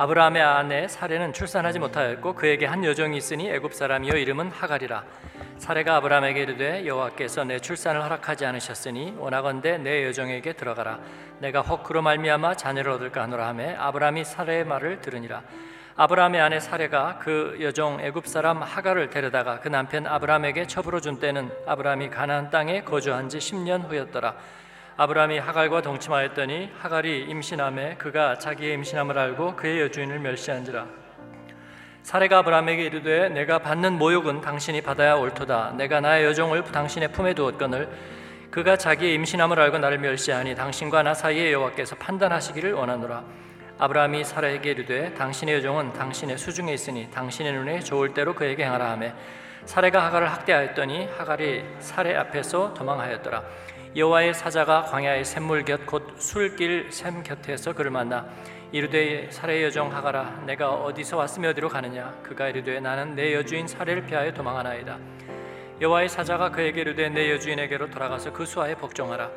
아브라함의 아내 사레는 출산하지 못하였고 그에게 한 여종이 있으니 애굽 사람이요 이름은 하갈이라. 사레가 아브라함에게 이르되 여호와께서 내 출산을 허락하지 않으셨으니 원하건대 내 여종에게 들어가라. 내가 혹 그로 말미암아 자녀를 얻을까 하노라 하매 아브라함이 사레의 말을 들으니라. 아브라함의 아내 사레가 그 여종 애굽 사람 하갈을 데려다가 그 남편 아브라함에게 첩으로 준 때는 아브라함이 가나안 땅에 거주한 지 10년 후였더라 아브라함이 하갈과 동침하였더니 하갈이 임신함에 그가 자기의 임신함을 알고 그의 여주인을 멸시한지라. 사례가 아브라함에게 이르되 내가 받는 모욕은 당신이 받아야 옳도다. 내가 나의 여종을 당신의 품에 두었거늘 그가 자기의 임신함을 알고 나를 멸시하니 당신과 나 사이에 여호와께서 판단하시기를 원하노라. 아브라함이 사라에게 이르되 당신의 여종은 당신의 수중에 있으니 당신의 눈에 좋을 대로 그에게 행하라 하매 사례가 하갈을 학대하였더니 하갈이 사례 앞에서 도망하였더라 여호와의 사자가 광야의 샘물 곁 곧 술길 샘 곁에서 그를 만나 이르되 사례의 여종 하가라. 내가 어디서 왔으며 어디로 가느냐? 그가 이르되 나는 내 여주인 사례를 피하여 도망하나이다. 여호와의 사자가 그에게 이르되 내 여주인에게로 돌아가서 그 수하에 복종하라.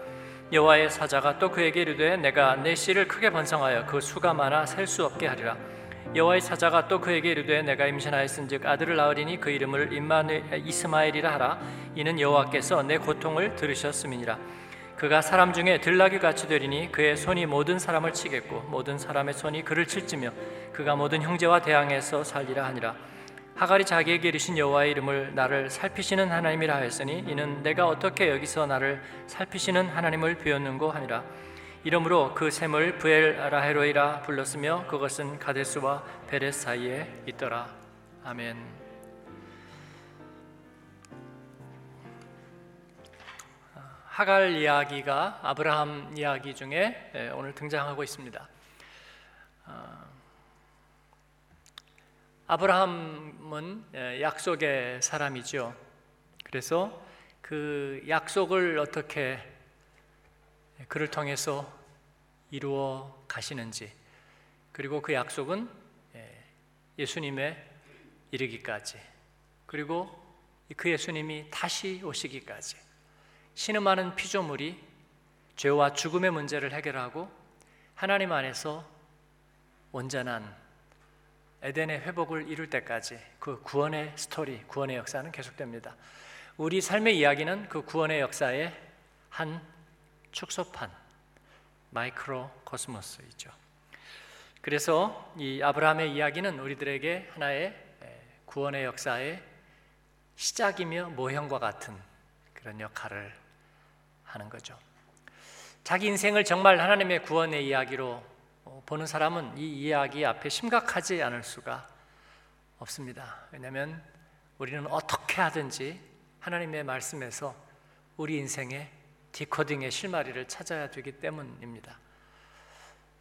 여호와의 사자가 또 그에게 이르되 내가 내 씨를 크게 번성하여 그 수가 많아 셀 수 없게 하리라 여호와의 사자가 또 그에게 이르되 내가 임신하였은즉 아들을 낳으리니 그 이름을 임마누 이스마엘이라 하라. 이는 여호와께서 내 고통을 들으셨음이니라. 그가 사람 중에 들나귀 같이 되리니 그의 손이 모든 사람을 치겠고 모든 사람의 손이 그를 칠지며 그가 모든 형제와 대항해서 살리라 하니라. 하갈이 자기에게 이르신 여호와의 이름을 나를 살피시는 하나님이라 하였으니 이는 내가 어떻게 여기서 나를 살피시는 하나님을 배웠는고 하니라 이러므로 그 샘을 부엘라헤로이라 불렀으며 그것은 가데스와 베레스 사이에 있더라 아멘. 하갈 이야기가 아브라함 이야기 중에 오늘 등장하고 있습니다. 아브라함은 약속의 사람이죠. 그래서 그 약속을 어떻게 그를 통해서 이루어 가시는지 그리고 그 약속은 예수님의 이르기까지 그리고 그 예수님이 다시 오시기까지 신음하는 피조물이 죄와 죽음의 문제를 해결하고 하나님 안에서 온전한 에덴의 회복을 이룰 때까지 그 구원의 스토리, 구원의 역사는 계속됩니다. 우리 삶의 이야기는 그 구원의 역사의 한 축소판, 마이크로 코스모스이죠. 그래서 이 아브라함의 이야기는 우리들에게 하나의 구원의 역사의 시작이며 모형과 같은 그런 역할을 하는 거죠. 자기 인생을 정말 하나님의 구원의 이야기로 보는 사람은 이 이야기 앞에 심각하지 않을 수가 없습니다. 왜냐하면 우리는 어떻게 하든지 하나님의 말씀에서 우리 인생의 디코딩의 실마리를 찾아야 되기 때문입니다.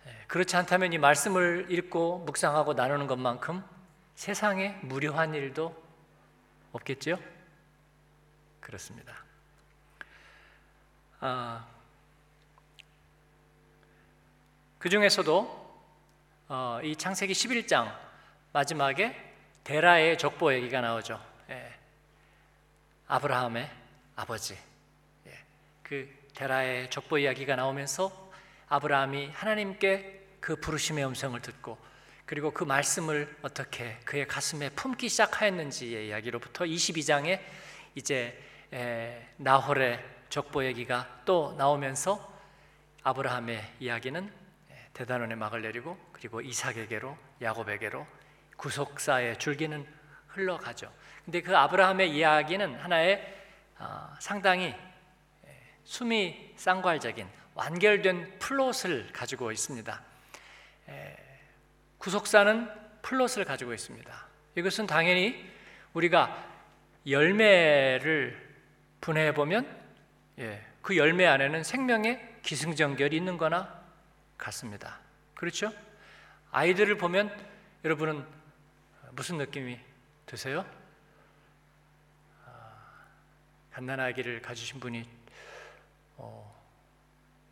예, 그렇지 않다면 이 말씀을 읽고 묵상하고 나누는 것만큼 세상에 무료한 일도 없겠죠? 그렇습니다. 아, 그 중에서도 어, 이 창세기 11장 마지막에 데라의 족보 얘기가 나오죠. 예. 아브라함의 아버지. 예. 그 데라의 족보 이야기가 나오면서 아브라함이 하나님께 그 부르심의 음성을 듣고 그리고 그 말씀을 어떻게 그의 가슴에 품기 시작하였는지의 이야기로부터 22장에 이제 에, 나홀의 족보 얘기가 또 나오면서 아브라함의 이야기는 대단원의 막을 내리고 그리고 이삭에게로 야곱에게로 구속사의 줄기는 흘러가죠. 근데 그 아브라함의 이야기는 하나의 어, 상당히 수미쌍괄적인 완결된 플롯을 가지고 있습니다. 구속사는 플롯을 가지고 있습니다. 이것은 당연히 우리가 열매를 분해해 보면 예, 그 열매 안에는 생명의 기승전결이 있는 거나 같습니다. 그렇죠? 아이들을 보면 여러분은 무슨 느낌이 드세요? 아, 갓난 아기를 가지신 분이 어,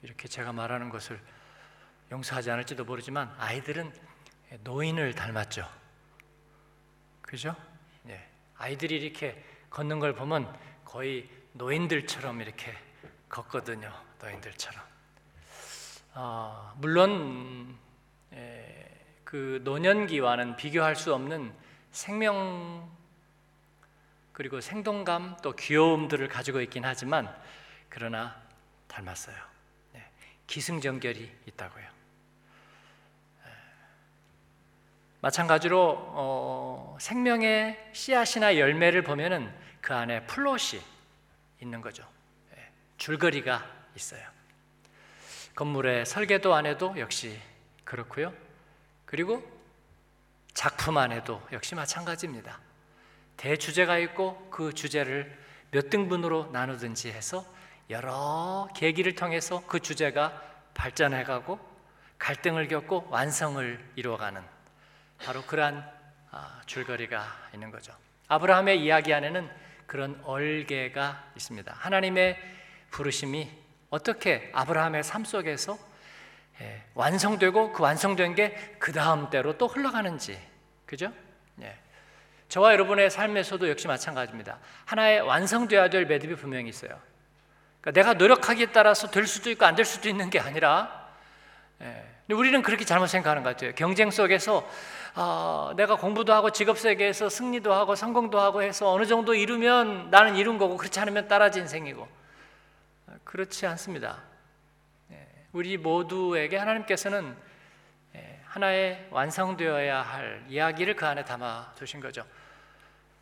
이렇게 제가 말하는 것을 용서하지 않을지도 모르지만 아이들은 노인을 닮았죠. 그죠? 예. 아이들이 이렇게 걷는 걸 보면 거의 노인들처럼 이렇게 걷거든요. 노인들처럼. 어, 물론 에, 그 노년기와는 비교할 수 없는 생명 그리고 생동감 또 귀여움들을 가지고 있긴 하지만 그러나 닮았어요. 네, 기승전결이 있다고요. 마찬가지로 어, 생명의 씨앗이나 열매를 보면은 그 안에 플롯이 있는 거죠. 네, 줄거리가 있어요. 건물의 설계도 안에도 역시 그렇고요. 그리고 작품 안에도 역시 마찬가지입니다. 대주제가 있고 그 주제를 몇 등분으로 나누든지 해서 여러 계기를 통해서 그 주제가 발전해가고 갈등을 겪고 완성을 이루어가는 바로 그러한 아, 줄거리가 있는 거죠. 아브라함의 이야기 안에는 그런 얼개가 있습니다. 하나님의 부르심이 어떻게 아브라함의 삶 속에서 예, 완성되고 그 완성된 게 그 다음 때로 또 흘러가는지, 그죠? 예. 저와 여러분의 삶에서도 역시 마찬가지입니다. 하나의 완성되어야 될 매듭이 분명히 있어요. 그러니까 내가 노력하기에 따라서 될 수도 있고 안 될 수도 있는 게 아니라, 예. 우리는 그렇게 잘못 생각하는 것 같아요. 경쟁 속에서 아, 내가 공부도 하고 직업 세계에서 승리도 하고 성공도 하고 해서 어느 정도 이루면 나는 이룬 거고 그렇지 않으면 따라진 생이고 그렇지 않습니다. 예, 우리 모두에게 하나님께서는 예, 하나의 완성되어야 할 이야기를 그 안에 담아 두신 거죠.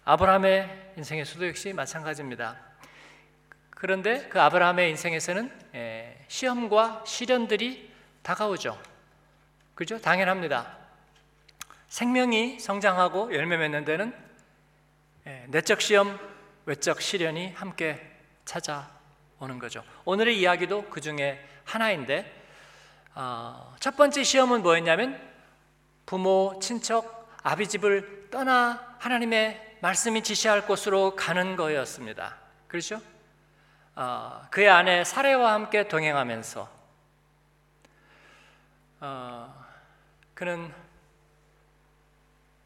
아브라함의 인생에서도 역시 마찬가지입니다. 그런데 그 아브라함의 인생에서는 예, 시험과 시련들이 다가오죠. 그죠? 당연합니다. 생명이 성장하고 열매 맺는 데는 내적 시험, 외적 시련이 함께 찾아 오는 거죠. 오늘의 이야기도 그 중에 하나인데 어, 첫 번째 시험은 뭐였냐면 부모, 친척, 아비 집을 떠나 하나님의 말씀이 지시할 곳으로 가는 거였습니다. 그렇죠? 어, 그의 아내 사례와 함께 동행하면서 어, 그는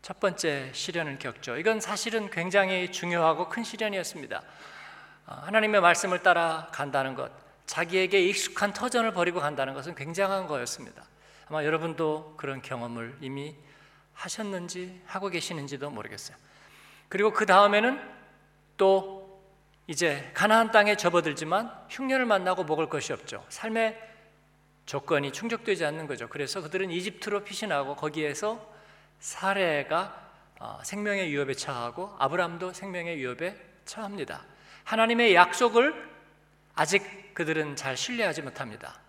첫 번째 시련을 겪죠. 이건 사실은 굉장히 중요하고 큰 시련이었습니다. 어, 하나님의 말씀을 따라 간다는 것, 자기에게 익숙한 터전을 버리고 간다는 것은 굉장한 거였습니다. 아마 여러분도 그런 경험을 이미 하셨는지 하고 계시는지도 모르겠어요. 그리고 그 다음에는 또 이제 가나안 땅에 접어들지만 흉년을 만나고 먹을 것이 없죠. 삶의 조건이 충족되지 않는 거죠. 그래서 그들은 이집트로 피신하고 거기에서 사례가 어, 생명의 위협에 처하고 아브람도 생명의 위협에 처합니다. 하나님의 약속을 아직 그들은 잘 신뢰하지 못합니다.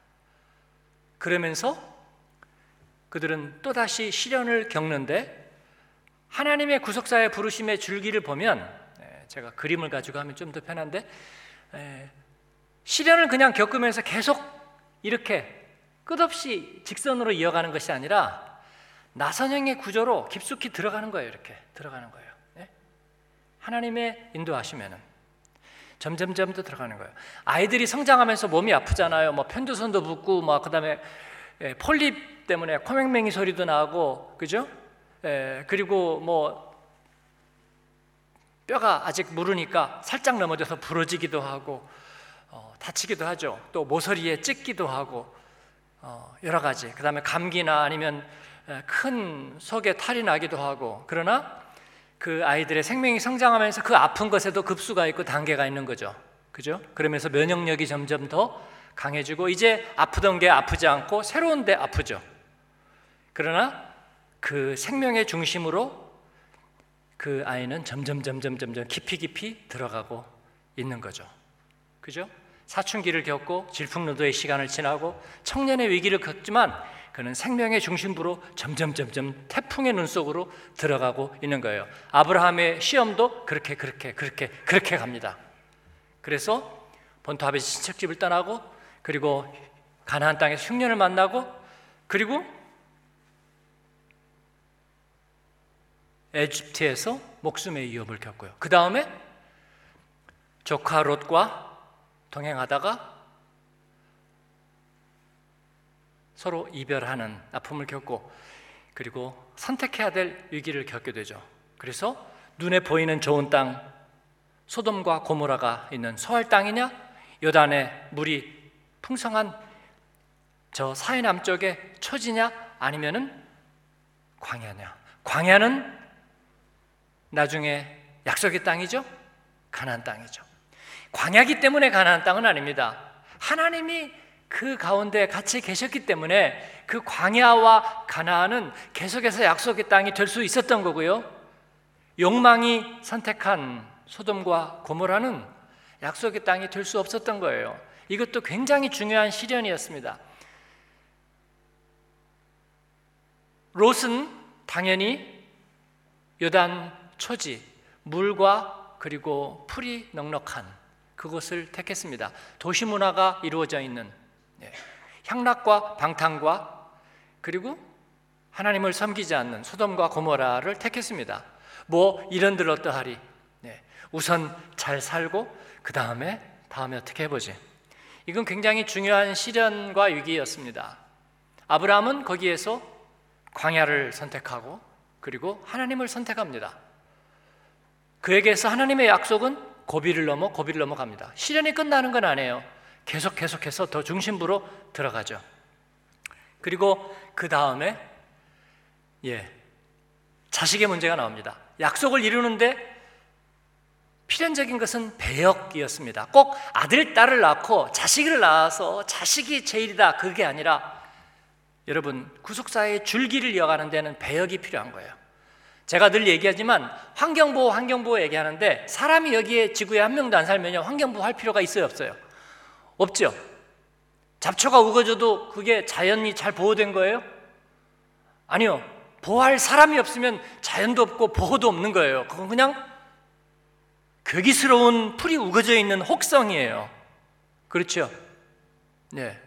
그러면서 그들은 또다시 시련을 겪는데 하나님의 구속사의 부르심의 줄기를 보면 예, 제가 그림을 가지고 하면 좀 더 편한데 예, 시련을 그냥 겪으면서 계속 이렇게 끝없이 직선으로 이어가는 것이 아니라 나선형의 구조로 깊숙이 들어가는 거예요. 이렇게 들어가는 거예요. 네? 하나님의 인도하시면은 점점점 더 들어가는 거예요. 아이들이 성장하면서 몸이 아프잖아요. 뭐 편두선도 붓고 뭐 그다음에 예, 폴립 때문에 코맹맹이 소리도 나고 그죠? 예, 그리고 뭐 뼈가 아직 무르니까 살짝 넘어져서 부러지기도 하고 어, 다치기도 하죠. 또 모서리에 찢기도 하고 어, 여러 가지. 그 다음에 감기나 아니면 예, 큰 속에 탈이 나기도 하고 그러나 그 아이들의 생명이 성장하면서 그 아픈 것에도 급수가 있고 단계가 있는 거죠. 그죠? 그러면서 면역력이 점점 더 강해지고 이제 아프던 게 아프지 않고 새로운 데 아프죠. 그러나 그 생명의 중심으로 그 아이는 점점 점점 점점 깊이 깊이 들어가고 있는 거죠. 그죠? 사춘기를 겪고 질풍노도의 시간을 지나고 청년의 위기를 겪지만 그는 생명의 중심부로 점점 점점 태풍의 눈 속으로 들어가고 있는 거예요. 아브라함의 시험도 그렇게 그렇게 그렇게 그렇게 갑니다. 그래서 본토 아베 친척집을 떠나고 그리고 가나안 땅에서 흉년을 만나고 그리고 에집트에서 목숨의 위협을 겪고요. 그 다음에 조카 롯과 동행하다가 서로 이별하는 아픔을 겪고 그리고 선택해야 될 위기를 겪게 되죠. 그래서 눈에 보이는 좋은 땅 소돔과 고모라가 있는 서할 땅이냐 요단의 물이 풍성한 저 사해 남쪽의 초지냐 아니면은 광야냐? 광야는 나중에 약속의 땅이죠. 가나안 땅이죠. 광야기 때문에 가나안 땅은 아닙니다. 하나님이 그 가운데 같이 계셨기 때문에 그 광야와 가나안은 계속해서 약속의 땅이 될 수 있었던 거고요. 욕망이 선택한 소돔과 고모라는 약속의 땅이 될 수 없었던 거예요. 이것도 굉장히 중요한 시련이었습니다. 롯은 당연히 요단 초지, 물과 그리고 풀이 넉넉한 그곳을 택했습니다. 도시 문화가 이루어져 있는 네. 향락과 방탕과 그리고 하나님을 섬기지 않는 소돔과 고모라를 택했습니다. 뭐 이런 들 어떠하리? 네. 우선 잘 살고 그 다음에 다음에 어떻게 해보지? 이건 굉장히 중요한 시련과 위기였습니다. 아브라함은 거기에서 광야를 선택하고 그리고 하나님을 선택합니다. 그에게서 하나님의 약속은 고비를 넘어 고비를 넘어갑니다. 시련이 끝나는 건 아니에요. 계속 계속해서 더 중심부로 들어가죠. 그리고 그 다음에 예 자식의 문제가 나옵니다. 약속을 이루는데 필연적인 것은 배역이었습니다. 꼭 아들, 딸을 낳고 자식을 낳아서 자식이 제일이다. 그게 아니라 여러분, 구속사의 줄기를 이어가는 데는 배역이 필요한 거예요. 제가 늘 얘기하지만 환경보호, 환경보호 얘기하는데 사람이 여기에 지구에 한 명도 안 살면요. 환경보호 할 필요가 있어요, 없어요? 없죠. 잡초가 우거져도 그게 자연이 잘 보호된 거예요? 아니요. 보호할 사람이 없으면 자연도 없고 보호도 없는 거예요. 그건 그냥 괴기스러운 풀이 우거져 있는 혹성이에요. 그렇죠? 네.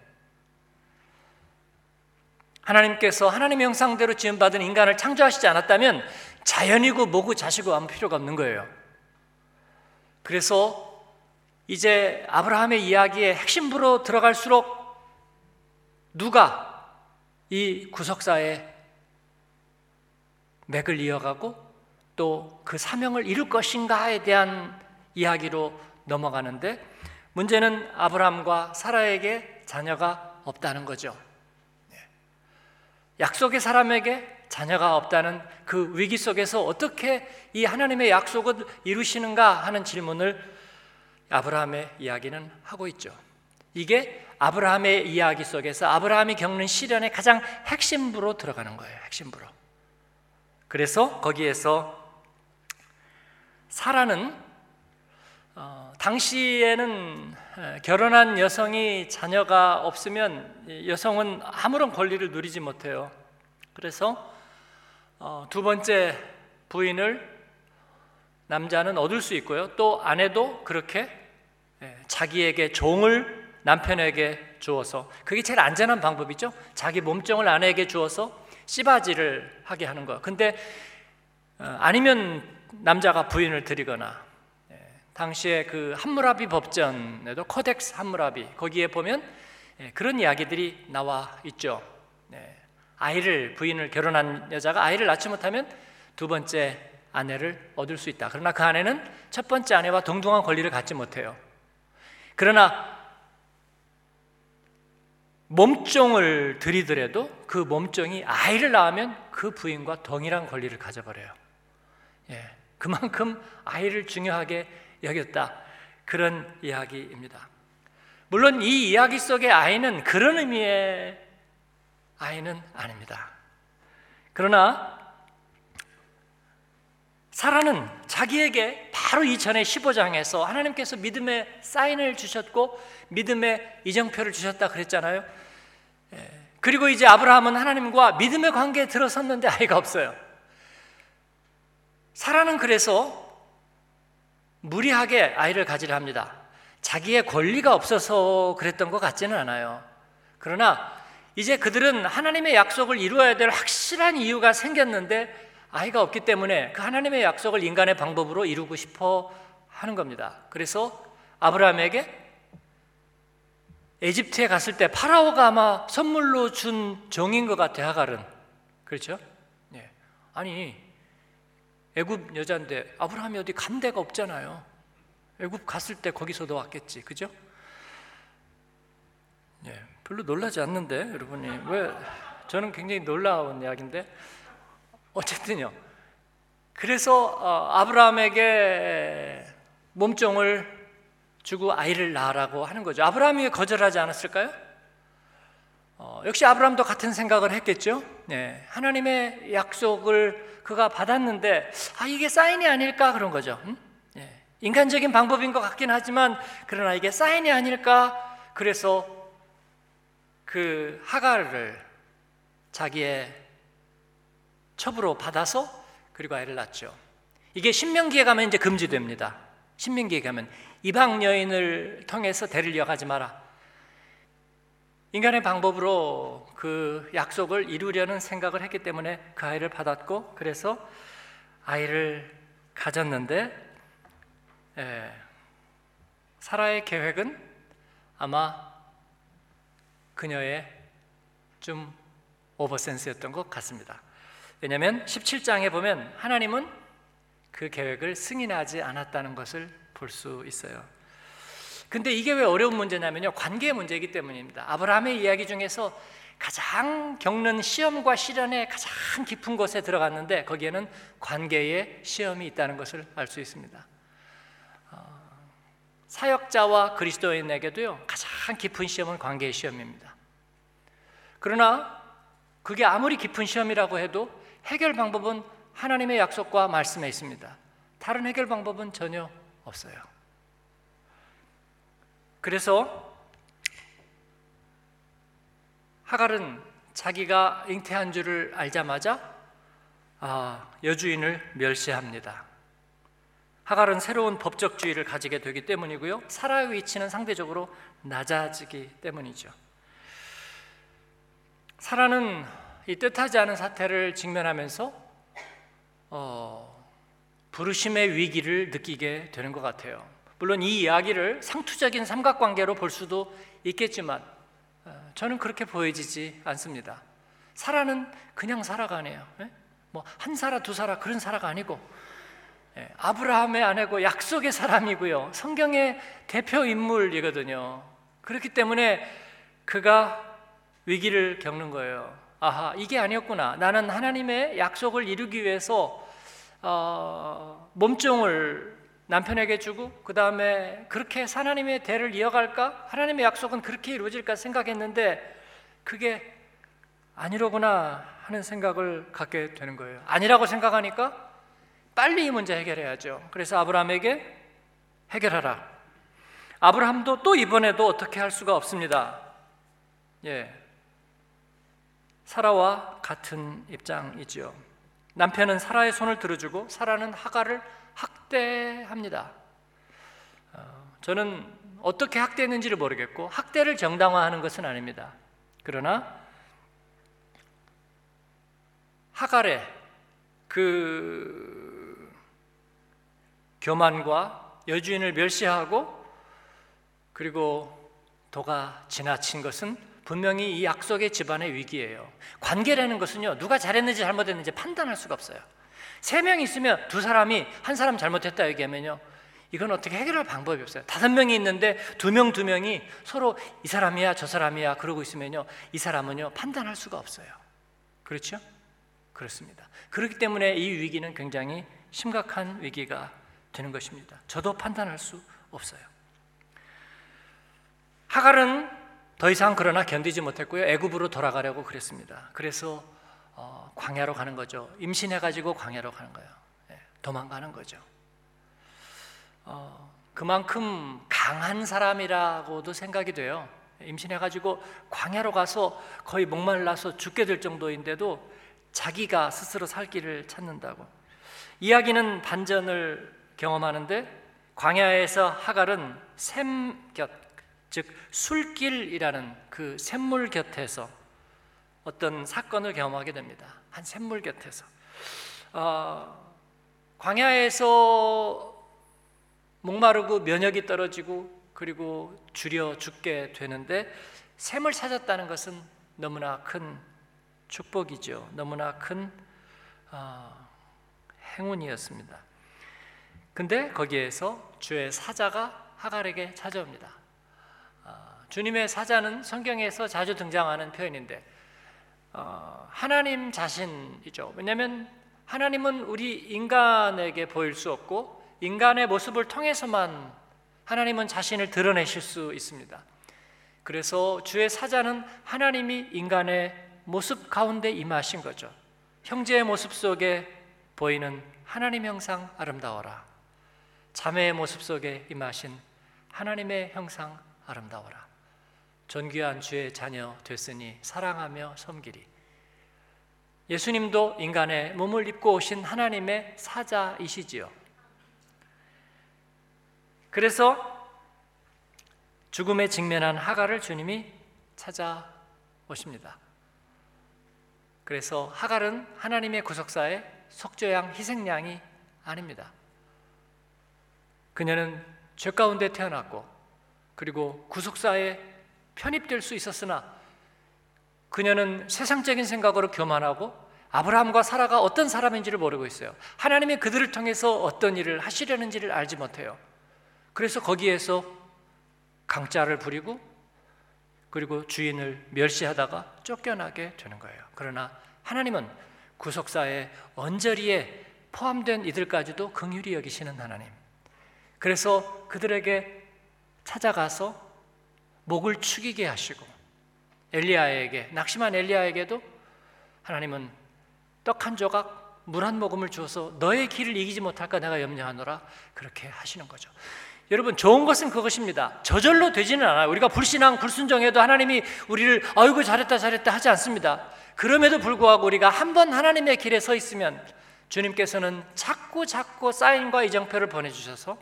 하나님께서 하나님의 형상대로 지음받은 인간을 창조하시지 않았다면 자연이고 뭐고 자시고 아무 필요가 없는 거예요. 그래서 이제 아브라함의 이야기의 핵심부로 들어갈수록 누가 이 구속사의 맥을 이어가고 또 그 사명을 이룰 것인가에 대한 이야기로 넘어가는데 문제는 아브라함과 사라에게 자녀가 없다는 거죠. 네. 약속의 사람에게 자녀가 없다는 그 위기 속에서 어떻게 이 하나님의 약속을 이루시는가 하는 질문을 아브라함의 이야기는 하고 있죠. 이게 아브라함의 이야기 속에서 아브라함이 겪는 시련의 가장 핵심부로 들어가는 거예요. 핵심부로. 그래서 거기에서 사라는 어, 당시에는 결혼한 여성이 자녀가 없으면 여성은 아무런 권리를 누리지 못해요. 그래서 어, 두 번째 부인을 남자는 얻을 수 있고요. 또 아내도 그렇게 자기에게 종을 남편에게 주어서 그게 제일 안전한 방법이죠. 자기 몸종을 아내에게 주어서 씨바지를 하게 하는 거. 근데 어, 아니면 남자가 부인을 드리거나 예, 당시에 그 함무라비 법전에도 코덱스 함무라비 거기에 보면 예, 그런 이야기들이 나와 있죠. 네. 아이를 부인을 결혼한 여자가 아이를 낳지 못하면 두 번째 아내를 얻을 수 있다. 그러나 그 아내는 첫 번째 아내와 동등한 권리를 갖지 못해요. 그러나 몸종을 들이더라도 그 몸종이 아이를 낳으면 그 부인과 동일한 권리를 가져버려요. 예, 그만큼 아이를 중요하게 여겼다. 그런 이야기입니다. 물론 이 이야기 속의 아이는 그런 의미의 아이는 아닙니다. 그러나 사라는 자기에게 바로 이전에 15장에서 하나님께서 믿음의 사인을 주셨고 믿음의 이정표를 주셨다 그랬잖아요. 예. 그리고 이제 아브라함은 하나님과 믿음의 관계에 들어섰는데 아이가 없어요. 사라는 그래서 무리하게 아이를 가지려 합니다. 자기의 권리가 없어서 그랬던 것 같지는 않아요. 그러나 이제 그들은 하나님의 약속을 이루어야 될 확실한 이유가 생겼는데 아이가 없기 때문에 그 하나님의 약속을 인간의 방법으로 이루고 싶어 하는 겁니다. 그래서 아브라함에게 에집트에 갔을 때 파라오가 아마 선물로 준 종인 것 같아 하갈은 그렇죠? 네. 아니 애굽 여자인데 아브라함이 어디 간 데가 없잖아요. 애굽 갔을 때 거기서도 왔겠지, 그죠? 네. 별로 놀라지 않는데 여러분이 왜 저는 굉장히 놀라운 이야기인데 어쨌든요. 그래서 어, 아브라함에게 몸종을 주고 아이를 낳으라고 하는 거죠. 아브라함이 거절하지 않았을까요? 어, 역시 아브라함도 같은 생각을 했겠죠. 네, 하나님의 약속을 그가 받았는데 아 이게 사인이 아닐까 그런 거죠. 음? 네, 인간적인 방법인 것 같긴 하지만 그러나 이게 사인이 아닐까 그래서 그 하가를 자기의 첩으로 받아서 그리고 아이를 낳죠. 이게 신명기에 가면 이제 금지됩니다. 신명기에 가면 이방 여인을 통해서 대를 이어가지 마라. 인간의 방법으로 그 약속을 이루려는 생각을 했기 때문에 그 아이를 받았고 그래서 아이를 가졌는데 예, 사라의 계획은 아마 그녀의 좀 오버센스였던 것 같습니다. 왜냐하면 17장에 보면 하나님은 그 계획을 승인하지 않았다는 것을 볼 수 있어요. 근데 이게 왜 어려운 문제냐면요. 관계의 문제이기 때문입니다. 아브라함의 이야기 중에서 가장 겪는 시험과 시련의 가장 깊은 곳에 들어갔는데 거기에는 관계의 시험이 있다는 것을 알 수 있습니다. 어, 사역자와 그리스도인에게도요 가장 깊은 시험은 관계의 시험입니다. 그러나 그게 아무리 깊은 시험이라고 해도 해결 방법은 하나님의 약속과 말씀에 있습니다. 다른 해결 방법은 전혀 없어요. 그래서 하갈은 자기가 잉태한 줄을 알자마자 아, 여주인을 멸시합니다. 하갈은 새로운 법적주의를 가지게 되기 때문이고요. 사라의 위치는 상대적으로 낮아지기 때문이죠. 사라는 이 뜻하지 않은 사태를 직면하면서 어, 부르심의 위기를 느끼게 되는 것 같아요. 물론 이 이야기를 상투적인 삼각관계로 볼 수도 있겠지만 어, 저는 그렇게 보여지지 않습니다. 사라는 그냥 살아가네요. 예? 뭐한 사라 두 사라 그런 사라가 아니고 예, 아브라함의 아내고 약속의 사람이고요. 성경의 대표 인물이거든요. 그렇기 때문에 그가 위기를 겪는 거예요. 아하, 이게 아니었구나. 나는 하나님의 약속을 이루기 위해서 어, 몸종을 남편에게 주고 그 다음에 그렇게 하나님의 대를 이어갈까? 하나님의 약속은 그렇게 이루어질까 생각했는데 그게 아니로구나 하는 생각을 갖게 되는 거예요. 아니라고 생각하니까 빨리 이 문제 해결해야죠. 그래서 아브라함에게 해결하라. 아브라함도 또 이번에도 어떻게 할 수가 없습니다. 예. 사라와 같은 입장이지요. 남편은 사라의 손을 들어주고 사라는 하가를 학대합니다. 어, 저는 어떻게 학대했는지를 모르겠고 학대를 정당화하는 것은 아닙니다. 그러나 하갈의 그 교만과 여주인을 멸시하고 그리고 도가 지나친 것은 분명히 이 약속의 집안의 위기예요. 관계라는 것은요, 누가 잘했는지 잘못했는지 판단할 수가 없어요. 세 명이 있으면 두 사람이 한 사람 잘못했다 얘기하면요. 이건 어떻게 해결할 방법이 없어요. 다섯 명이 있는데 두 명, 두 명이 서로 이 사람이야, 저 사람이야 그러고 있으면요. 이 사람은요, 판단할 수가 없어요. 그렇죠? 그렇습니다. 그렇기 때문에 이 위기는 굉장히 심각한 위기가 되는 것입니다. 저도 판단할 수 없어요. 하갈은 더 이상 그러나 견디지 못했고요. 애굽으로 돌아가려고 그랬습니다. 그래서 어, 광야로 가는 거죠. 임신해가지고 광야로 가는 거예요. 네, 도망가는 거죠. 어, 그만큼 강한 사람이라고도 생각이 돼요. 임신해가지고 광야로 가서 거의 목말라서 죽게 될 정도인데도 자기가 스스로 살 길을 찾는다고. 이야기는 반전을 경험하는데 광야에서 하갈은 샘 곁, 즉 술길이라는 그 샘물 곁에서 어떤 사건을 경험하게 됩니다. 한 샘물 곁에서 어, 광야에서 목마르고 면역이 떨어지고 그리고 줄여 죽게 되는데 샘을 찾았다는 것은 너무나 큰 축복이죠. 너무나 큰 어, 행운이었습니다. 근데 거기에서 주의 사자가 하갈에게 찾아옵니다. 어, 주님의 사자는 성경에서 자주 등장하는 표현인데 어, 하나님 자신이죠. 왜냐하면 하나님은 우리 인간에게 보일 수 없고 인간의 모습을 통해서만 하나님은 자신을 드러내실 수 있습니다. 그래서 주의 사자는 하나님이 인간의 모습 가운데 임하신 거죠. 형제의 모습 속에 보이는 하나님 형상 아름다워라. 자매의 모습 속에 임하신 하나님의 형상 아름다워라. 존귀한 주의 자녀 됐으니 사랑하며 섬기리. 예수님도 인간의 몸을 입고 오신 하나님의 사자이시지요. 그래서 죽음에 직면한 하갈을 주님이 찾아오십니다. 그래서 하갈은 하나님의 구속사의 속죄양 희생양이 아닙니다. 그녀는 죄 가운데 태어났고 그리고 구속사에 편입될 수 있었으나 그녀는 세상적인 생각으로 교만하고 아브라함과 사라가 어떤 사람인지를 모르고 있어요. 하나님이 그들을 통해서 어떤 일을 하시려는지를 알지 못해요. 그래서 거기에서 강짜를 부리고 그리고 주인을 멸시하다가 쫓겨나게 되는 거예요. 그러나 하나님은 구속사의 언저리에 포함된 이들까지도 긍휼히 여기시는 하나님. 그래서 그들에게 찾아가서 목을 축이게 하시고 엘리야에게 낙심한 엘리야에게도 하나님은 떡 한 조각 물 한 모금을 주어서 너의 길을 이기지 못할까 내가 염려하노라 그렇게 하시는 거죠. 여러분 좋은 것은 그것입니다. 저절로 되지는 않아요. 우리가 불신앙 불순종해도 하나님이 우리를 아이고 잘했다 잘했다 하지 않습니다. 그럼에도 불구하고 우리가 한 번 하나님의 길에 서 있으면 주님께서는 자꾸 자꾸 사인과 이정표를 보내주셔서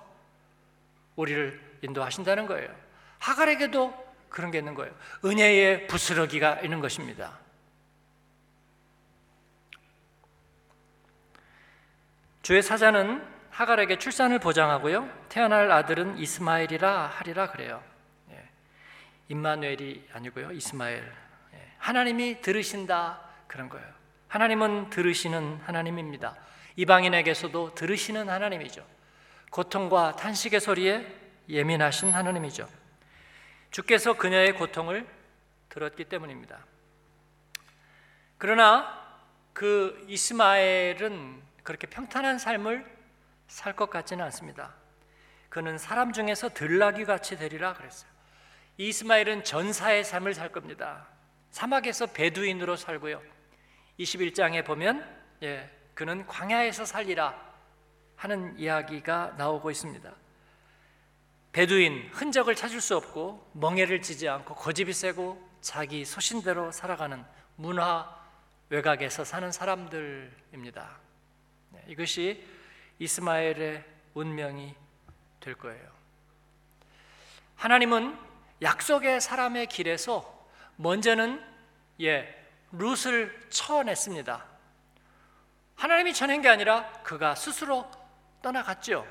우리를 인도하신다는 거예요. 하갈에게도 그런 게 있는 거예요. 은혜의 부스러기가 있는 것입니다. 주의 사자는 하갈에게 출산을 보장하고요. 태어날 아들은 이스마엘이라 하리라 그래요. 예. 임마누엘이 아니고요. 이스마엘. 예. 하나님이 들으신다 그런 거예요. 하나님은 들으시는 하나님입니다. 이방인에게서도 들으시는 하나님이죠. 고통과 탄식의 소리에 예민하신 하나님이죠. 주께서 그녀의 고통을 들었기 때문입니다. 그러나 그 이스마엘은 그렇게 평탄한 삶을 살 것 같지는 않습니다. 그는 사람 중에서 들나귀 같이 되리라 그랬어요. 이스마엘은 전사의 삶을 살 겁니다. 사막에서 베두인으로 살고요. 21장에 보면 예, 그는 광야에서 살리라 하는 이야기가 나오고 있습니다. 베두인 흔적을 찾을 수 없고 멍해를 지지 않고 고집이 세고 자기 소신대로 살아가는 문화 외곽에서 사는 사람들입니다. 네, 이것이 이스마엘의 운명이 될 거예요. 하나님은 약속의 사람의 길에서 먼저는 예 룻을 쳐냈습니다. 하나님이 쳐낸 게 아니라 그가 스스로 떠나갔죠.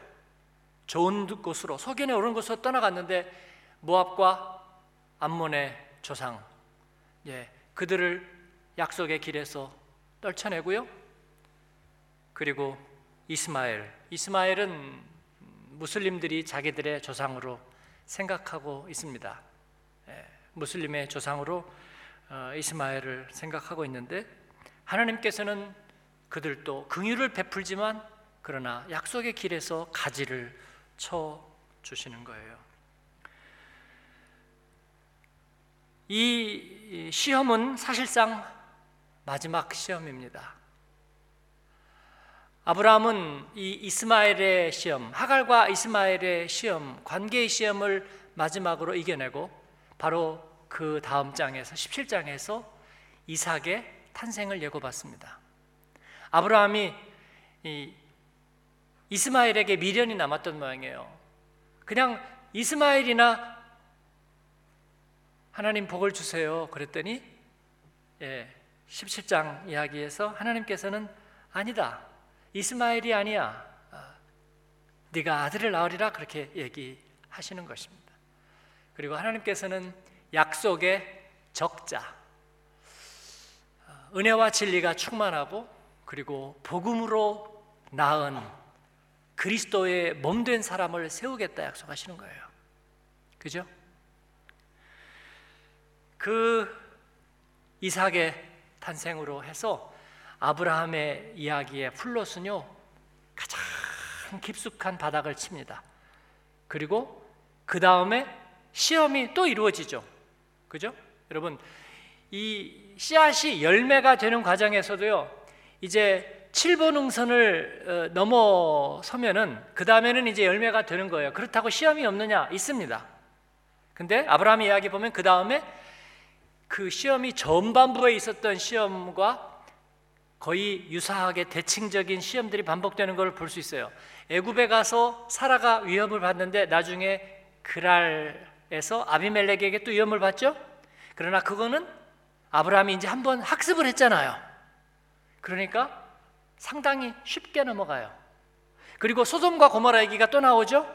좋은 곳으로 소견에 오른 곳으로 떠나갔는데 모압과 암몬의 조상 예, 그들을 약속의 길에서 떨쳐내고요. 그리고 이스마엘 이스마엘은 무슬림들이 자기들의 조상으로 생각하고 있습니다. 예, 무슬림의 조상으로 어, 이스마엘을 생각하고 있는데 하나님께서는 그들도 긍휼을 베풀지만 그러나 약속의 길에서 가지를 쳐 주시는 거예요. 이 시험은 사실상 마지막 시험입니다. 아브라함은 이 이스마엘의 시험, 하갈과 이스마엘의 시험, 관계의 시험을 마지막으로 이겨내고 바로 그 다음 장에서 17장에서 이삭의 탄생을 예고받습니다. 아브라함이 이스마엘에게 미련이 남았던 모양이에요. 그냥 이스마엘이나 하나님 복을 주세요. 그랬더니 예, 17장 이야기에서 하나님께서는 아니다. 이스마엘이 아니야. 아, 네가 아들을 낳으리라 그렇게 얘기하시는 것입니다. 그리고 하나님께서는 약속의 적자, 아, 은혜와 진리가 충만하고 그리고 복음으로 낳은 그리스도의 몸된 사람을 세우겠다 약속하시는 거예요. 그죠? 그 이삭의 탄생으로 해서 아브라함의 이야기의 플롯은요 가장 깊숙한 바닥을 칩니다. 그리고 그 다음에 시험이 또 이루어지죠. 그죠? 여러분 이 씨앗이 열매가 되는 과정에서도요 이제 7번 응선을 어, 넘어서면은 그 다음에는 이제 열매가 되는 거예요. 그렇다고 시험이 없느냐? 있습니다. 근데 아브라함 이야기 보면 그 다음에 그 시험이 전반부에 있었던 시험과 거의 유사하게 대칭적인 시험들이 반복되는 걸 볼 수 있어요. 애굽에 가서 사라가 위협을 받는데 나중에 그랄에서 아비멜렉에게 또 위험을 받죠. 그러나 그거는 아브라함이 이제 한번 학습을 했잖아요. 그러니까 상당히 쉽게 넘어가요. 그리고 소돔과 고모라 얘기가 또 나오죠.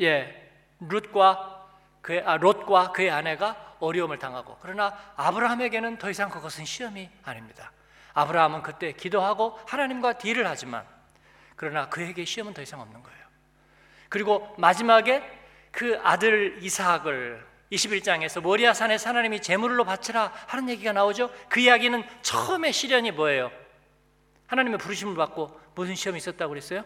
예, 룻과 그의 아, 롯과 그의 아내가 어려움을 당하고 그러나 아브라함에게는 더 이상 그것은 시험이 아닙니다. 아브라함은 그때 기도하고 하나님과 딜을 하지만 그러나 그에게 시험은 더 이상 없는 거예요. 그리고 마지막에 그 아들 이삭을 21장에서 모리아 산에 하나님이 제물로 바치라 하는 얘기가 나오죠. 그 이야기는 처음에 시련이 뭐예요? 하나님의 부르심을 받고 무슨 시험이 있었다고 그랬어요?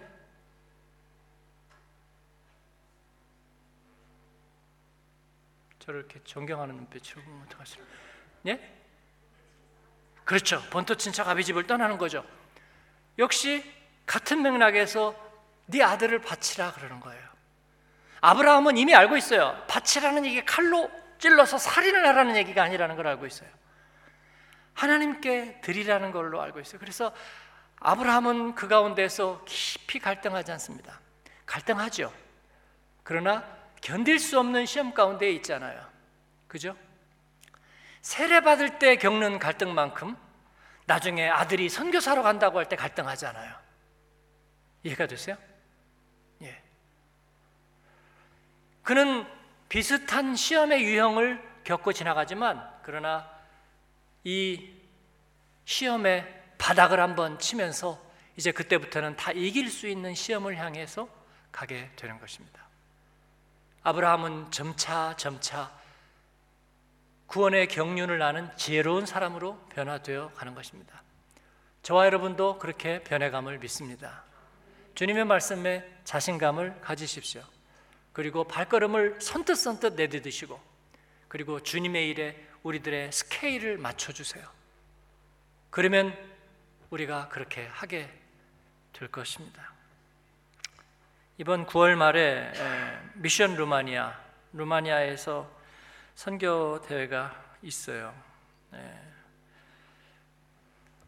저를 이렇게 존경하는 눈빛으로 보면 어떡하시나? 예? 그렇죠. 본토 친척 아비 집을 떠나는 거죠. 역시 같은 맥락에서 네 아들을 바치라 그러는 거예요. 아브라함은 이미 알고 있어요. 바치라는 얘기 칼로 찔러서 살인을 하라는 얘기가 아니라는 걸 알고 있어요. 하나님께 드리라는 걸로 알고 있어요. 그래서 아브라함은 그 가운데서 깊이 갈등하지 않습니다. 갈등하죠. 그러나 견딜 수 없는 시험 가운데 있잖아요. 그죠? 세례 받을 때 겪는 갈등만큼 나중에 아들이 선교사로 간다고 할 때 갈등하잖아요. 이해가 되세요? 예. 그는 비슷한 시험의 유형을 겪고 지나가지만 그러나 이 시험의 바닥을 한번 치면서 이제 그때부터는 다 이길 수 있는 시험을 향해서 가게 되는 것입니다. 아브라함은 점차 점차 구원의 경륜을 나는 지혜로운 사람으로 변화되어 가는 것입니다. 저와 여러분도 그렇게 변해감을 믿습니다. 주님의 말씀에 자신감을 가지십시오. 그리고 발걸음을 선뜻선뜻 내딛으시고 그리고 주님의 일에 우리들의 스케일을 맞춰주세요. 그러면 우리가 그렇게 하게 될 것입니다. 이번 9월 말에 미션 루마니아, 루마니아에서 선교 대회가 있어요.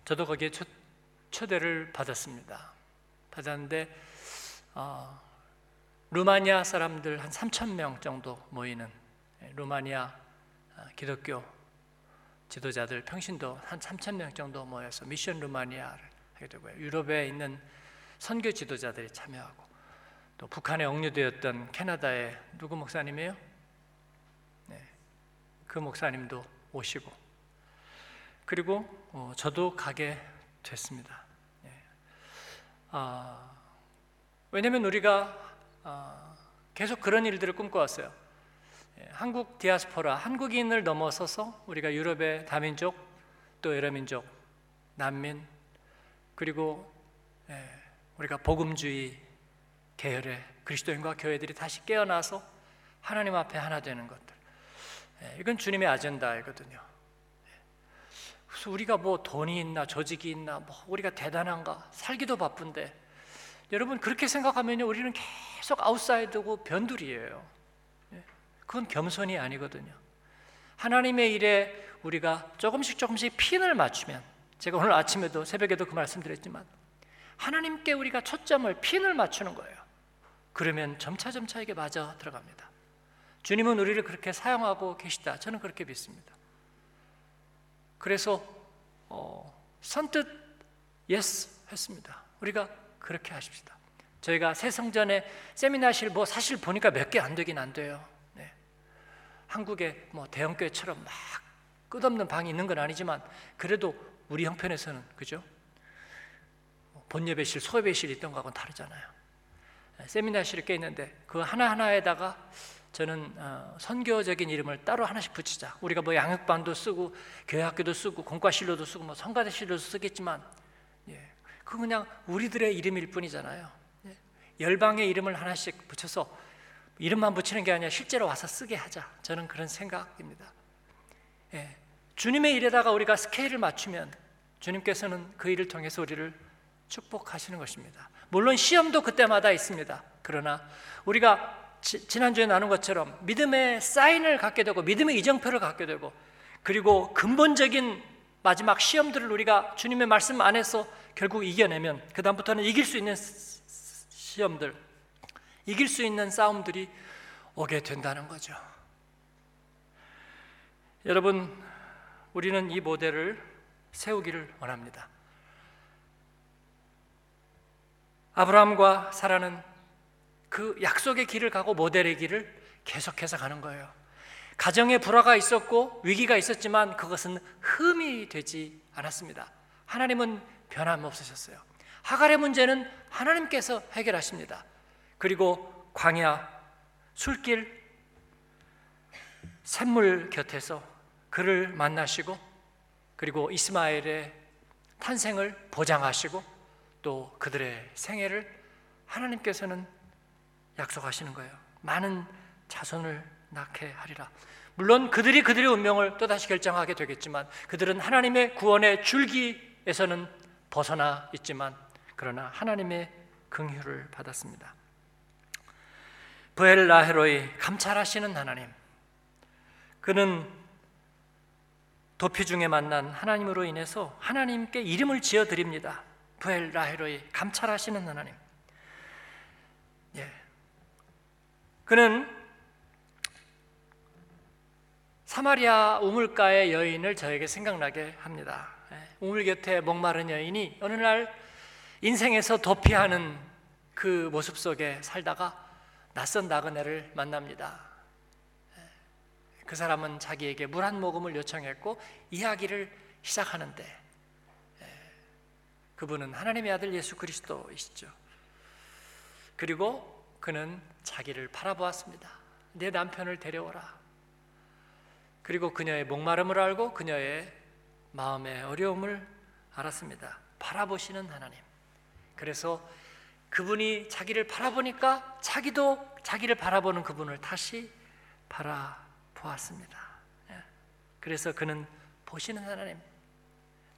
저도 거기에 초, 초대를 받았습니다. 받았는데 어, 루마니아 사람들 한 3천 명 정도 모이는 루마니아 어, 기독교 지도자들 평신도 한 3천 명 정도 모여서 미션 루마니아를 하게 되고요. 유럽에 있는 선교 지도자들이 참여하고 또 북한에 억류되었던 캐나다의 누구 목사님이에요? 네, 그 목사님도 오시고 그리고 어, 저도 가게 됐습니다. 네. 아, 왜냐하면 우리가 아, 계속 그런 일들을 꿈꿔왔어요. 예, 한국 디아스포라, 한국인을 넘어서서 우리가 유럽의 다민족, 또 여러 민족, 난민, 그리고 예, 우리가 복음주의 계열의 그리스도인과 교회들이 다시 깨어나서 하나님 앞에 하나 되는 것들. 예, 이건 주님의 아젠다이거든요. 그래서 우리가 뭐 돈이 있나 조직이 있나 뭐 우리가 대단한가 살기도 바쁜데 여러분 그렇게 생각하면 우리는 계속 outside고 변두리예요. 예, 그건 겸손이 아니거든요. 하나님의 일에 우리가 조금씩 조금씩 핀을 맞추면 제가 오늘 아침에도 새벽에도 그 말씀드렸지만 하나님께 우리가 초점을 핀을 맞추는 거예요. 그러면 점차 점차 이게 맞아 들어갑니다. 주님은 우리를 그렇게 사용하고 계시다. 저는 그렇게 믿습니다. 그래서 어, 선뜻 yes 했습니다. 우리가 그렇게 하십시다. 저희가 새 성전에 세미나실 뭐 사실 보니까 몇 개 안 되긴 안 돼요. 네. 한국의 뭐 대형 교회처럼 막 끝없는 방이 있는 건 아니지만 그래도 우리 형편에서는 그죠? 본 예배실, 소 예배실 있던 거하고는 다르잖아요. 세미나실이 꽤 있는데 그 하나하나에다가 저는 어, 선교적인 이름을 따로 하나씩 붙이자. 우리가 뭐 양육반도 쓰고 교회 학교도 쓰고 공과실로도 쓰고 뭐 성가대실로도 쓰겠지만 예, 그 그냥 우리들의 이름일 뿐이잖아요. 예, 열방의 이름을 하나씩 붙여서 이름만 붙이는 게 아니라 실제로 와서 쓰게 하자. 저는 그런 생각입니다. 예, 주님의 일에다가 우리가 스케일을 맞추면 주님께서는 그 일을 통해서 우리를 축복하시는 것입니다. 물론 시험도 그때마다 있습니다. 그러나 우리가 지, 지난주에 나눈 것처럼 믿음의 사인을 갖게 되고 믿음의 이정표를 갖게 되고 그리고 근본적인 마지막 시험들을 우리가 주님의 말씀 안에서 결국 이겨내면 그 다음부터는 이길 수 있는 시험들, 이길 수 있는 싸움들이 오게 된다는 거죠. 여러분, 우리는 이 모델을 세우기를 원합니다. 아브라함과 사라는 그 약속의 길을 가고 모델의 길을 계속해서 가는 거예요. 가정에 불화가 있었고 위기가 있었지만 그것은 흠이 되지 않았습니다. 하나님은 변함없으셨어요. 하갈의 문제는 하나님께서 해결하십니다. 그리고 광야, 술길, 샘물 곁에서 그를 만나시고 그리고 이스마엘의 탄생을 보장하시고 또 그들의 생애를 하나님께서는 약속하시는 거예요. 많은 자손을 낳게 하리라. 물론 그들이 그들의 운명을 또다시 결정하게 되겠지만 그들은 하나님의 구원의 줄기에서는 벗어나 있지만 그러나 하나님의 긍휼을 받았습니다. 브엘라헤로의 감찰하시는 하나님. 그는 도피 중에 만난 하나님으로 인해서 하나님께 이름을 지어 드립니다. 브엘라헤로의 감찰하시는 하나님. 예. 그는 사마리아 우물가의 여인을 저에게 생각나게 합니다. 예. 우물 곁에 목마른 여인이 어느 날 인생에서 도피하는 그 모습 속에 살다가 낯선 나그네를 만납니다. 예. 그 사람은 자기에게 물 한 모금을 요청했고 이야기를 시작하는데 예. 그분은 하나님의 아들 예수 그리스도이시죠. 그리고 그는 자기를 바라보았습니다. 내 남편을 데려오라. 그리고 그녀의 목마름을 알고 그녀의 마음의 어려움을 알았습니다. 바라보시는 하나님. 그래서 그분이 자기를 바라보니까 자기도 자기를 바라보는 그분을 다시 바라보았습니다. 예. 그래서 그는 보시는 하나님.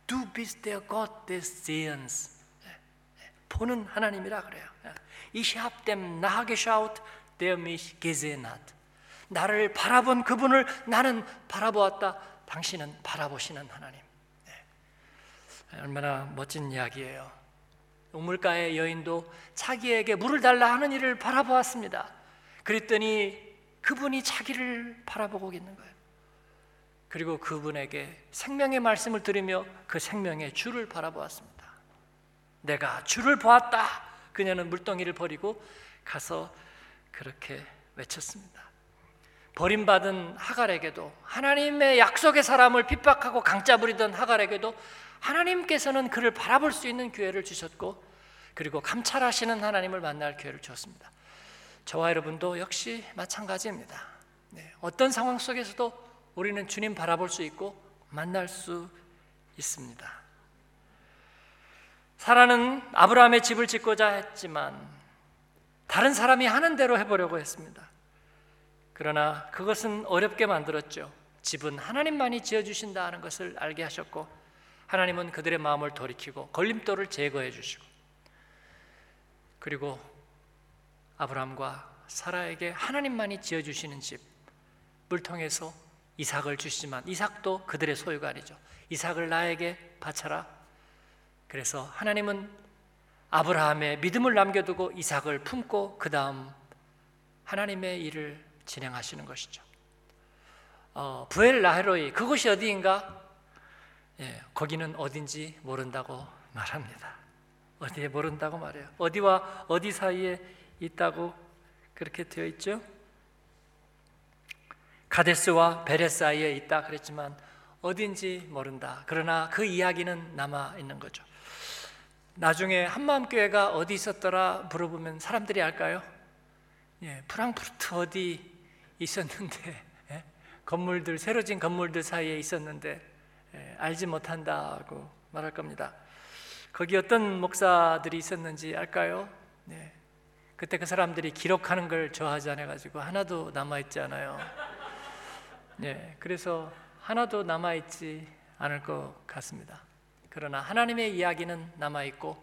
Du bist der Gott des Sehens. 예. 예. 보는 하나님이라 그래요. Ich habe dem nachgeschaut, der mich gesehen hat. 나를 바라본 그분을 나는 바라보았다. 당신은 바라보시는 하나님. 네. 얼마나 멋진 이야기예요. 우물가의 여인도 자기에게 물을 달라 하는 이를 바라보았습니다. 그랬더니 그분이 자기를 바라보고 있는 거예요. 그리고 그분에게 생명의 말씀을 들으며 그 생명의 주를 바라보았습니다. 내가 주를 보았다. 그녀는 물동이를 버리고 가서 그렇게 외쳤습니다. 버림받은 하갈에게도 하나님의 약속의 사람을 핍박하고 강짜 부리던 하갈에게도 하나님께서는 그를 바라볼 수 있는 기회를 주셨고 그리고 감찰하시는 하나님을 만날 기회를 주었습니다. 저와 여러분도 역시 마찬가지입니다. 네, 어떤 상황 속에서도 우리는 주님 바라볼 수 있고 만날 수 있습니다. 사라는 아브라함의 집을 짓고자 했지만 다른 사람이 하는 대로 해보려고 했습니다. 그러나 그것은 어렵게 만들었죠. 집은 하나님만이 지어주신다 하는 것을 알게 하셨고, 하나님은 그들의 마음을 돌이키고 걸림돌을 제거해 주시고, 그리고 아브라함과 사라에게 하나님만이 지어 주시는 집을 통해서 이삭을 주시지만 이삭도 그들의 소유가 아니죠. 이삭을 나에게 바쳐라. 그래서 하나님은 아브라함의 믿음을 남겨두고 이삭을 품고 그 다음 하나님의 일을 진행하시는 것이죠. 어, 부엘 라헤로이 그곳이 어디인가? 예, 거기는 어딘지 모른다고 말합니다. 어디에 모른다고 말해요. 어디와 어디 사이에 있다고 그렇게 되어 있죠? 가데스와 베레 사이에 있다 그랬지만 어딘지 모른다. 그러나 그 이야기는 남아 있는 거죠. 나중에 한마음 교회가 어디 있었더라 물어보면 사람들이 알까요? 예, 프랑크푸르트 어디 있었는데 예? 건물들 새로 진 건물들 사이에 있었는데 예, 알지 못한다고 말할 겁니다. 거기 어떤 목사들이 있었는지 알까요? 네. 그때 그 사람들이 기록하는 걸 좋아하지 않아 가지고 하나도 남아 있지 않아요. 네. 그래서 하나도 남아 있지 않을 것 같습니다. 그러나 하나님의 이야기는 남아 있고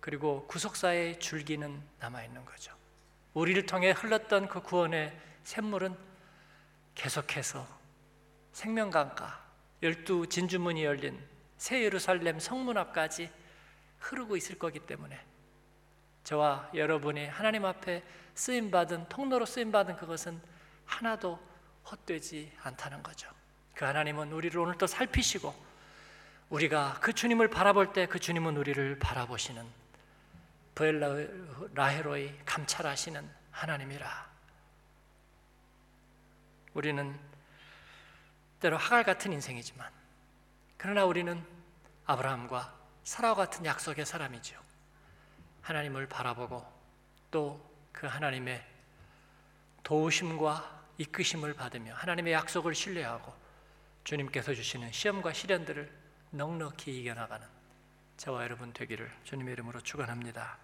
그리고 구속사의 줄기는 남아 있는 거죠. 우리를 통해 흘렀던 그 구원의 샘물은 계속해서 생명강가 열두 진주문이 열린 새 예루살렘 성문 앞까지 흐르고 있을 거기 때문에 저와 여러분이 하나님 앞에 쓰임 받은 통로로 쓰임 받은 그것은 하나도 헛되지 않다는 거죠. 그 하나님은 우리를 오늘 또 살피시고 우리가 그 주님을 바라볼 때 그 주님은 우리를 바라보시는 브엘라헤로의 감찰하시는 하나님이라. 우리는 때로 하갈 같은 인생이지만 그러나 우리는 아브라함과 사라와 같은 약속의 사람이죠. 하나님을 바라보고 또 그 하나님의 도우심과 이끄심을 받으며 하나님의 약속을 신뢰하고 주님께서 주시는 시험과 시련들을 넉넉히 이겨나가는 저와 여러분 되기를 주님의 이름으로 축원합니다.